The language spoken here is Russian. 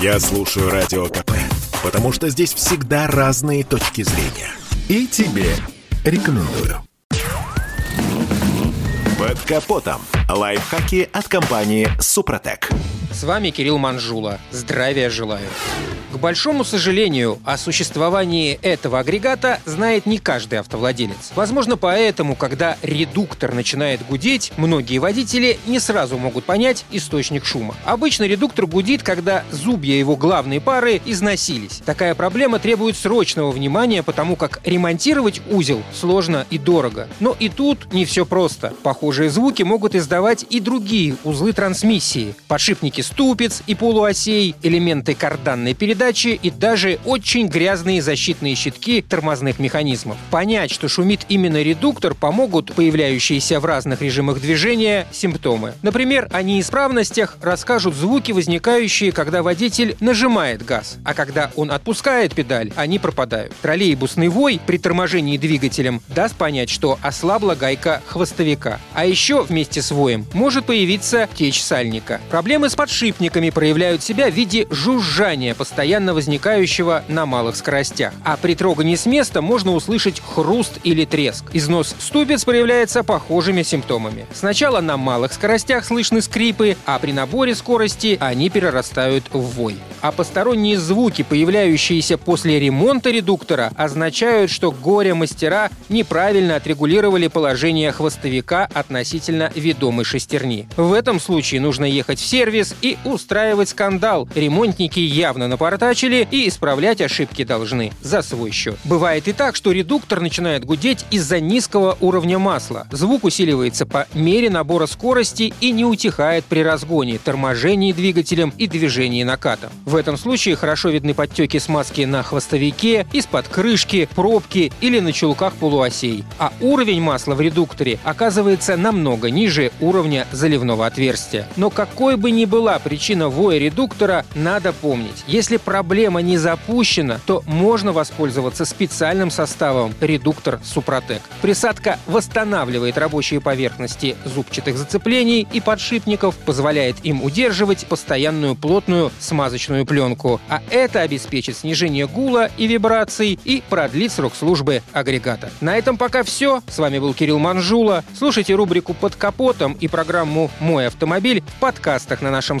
Я слушаю Радио КП, потому что здесь всегда разные точки зрения. И тебе рекомендую. Под капотом. Лайфхаки от компании «Супротек». С вами Кирилл Манжула. Здравия желаю. К большому сожалению, о существовании этого агрегата знает не каждый автовладелец. Возможно, поэтому, когда редуктор начинает гудеть, многие водители не сразу могут понять источник шума. Обычно редуктор гудит, когда зубья его главной пары износились. Такая проблема требует срочного внимания, потому как ремонтировать узел сложно и дорого. Но и тут не все просто. Похожие звуки могут издавать и другие узлы трансмиссии. Подшипники ступиц и полуосей, элементы карданной передачи и даже очень грязные защитные щитки тормозных механизмов. Понять, что шумит именно редуктор, помогут появляющиеся в разных режимах движения симптомы. Например, о неисправностях расскажут звуки, возникающие, когда водитель нажимает газ, а когда он отпускает педаль, они пропадают. Троллейбусный вой при торможении двигателем даст понять, что ослабла гайка хвостовика. А еще вместе с воем может появиться течь сальника. Проблемы с подшипниками проявляют себя в виде жужжания постоянно возникающего на малых скоростях. А при трогании с места можно услышать хруст или треск. Износ ступиц проявляется похожими симптомами. Сначала на малых скоростях слышны скрипы, а при наборе скорости они перерастают в вой. А посторонние звуки, появляющиеся после ремонта редуктора, означают, что горе-мастера неправильно отрегулировали положение хвостовика относительно ведомой шестерни. В этом случае нужно ехать в сервис и устраивать скандал. Ремонтники явно напортачили и исправлять ошибки должны за свой счет. Бывает и так, что редуктор начинает гудеть из-за низкого уровня масла. Звук усиливается по мере набора скорости и не утихает при разгоне, торможении двигателем и движении накатом. В этом случае хорошо видны подтеки смазки на хвостовике, из-под крышки, пробки или на чулках полуосей. А уровень масла в редукторе оказывается намного ниже уровня заливного отверстия. Но какой бы ни была причина воя редуктора, надо помнить, если проблема не запущена, то можно воспользоваться специальным составом редуктор Супротек. Присадка восстанавливает рабочие поверхности зубчатых зацеплений и подшипников, позволяет им удерживать постоянную плотную смазочную пленку. А это обеспечит снижение гула и вибраций и продлит срок службы агрегата. На этом пока все. С вами был Кирилл Манжула. Слушайте рубрику «Под капотом» и программу «Мой автомобиль» в подкастах на нашем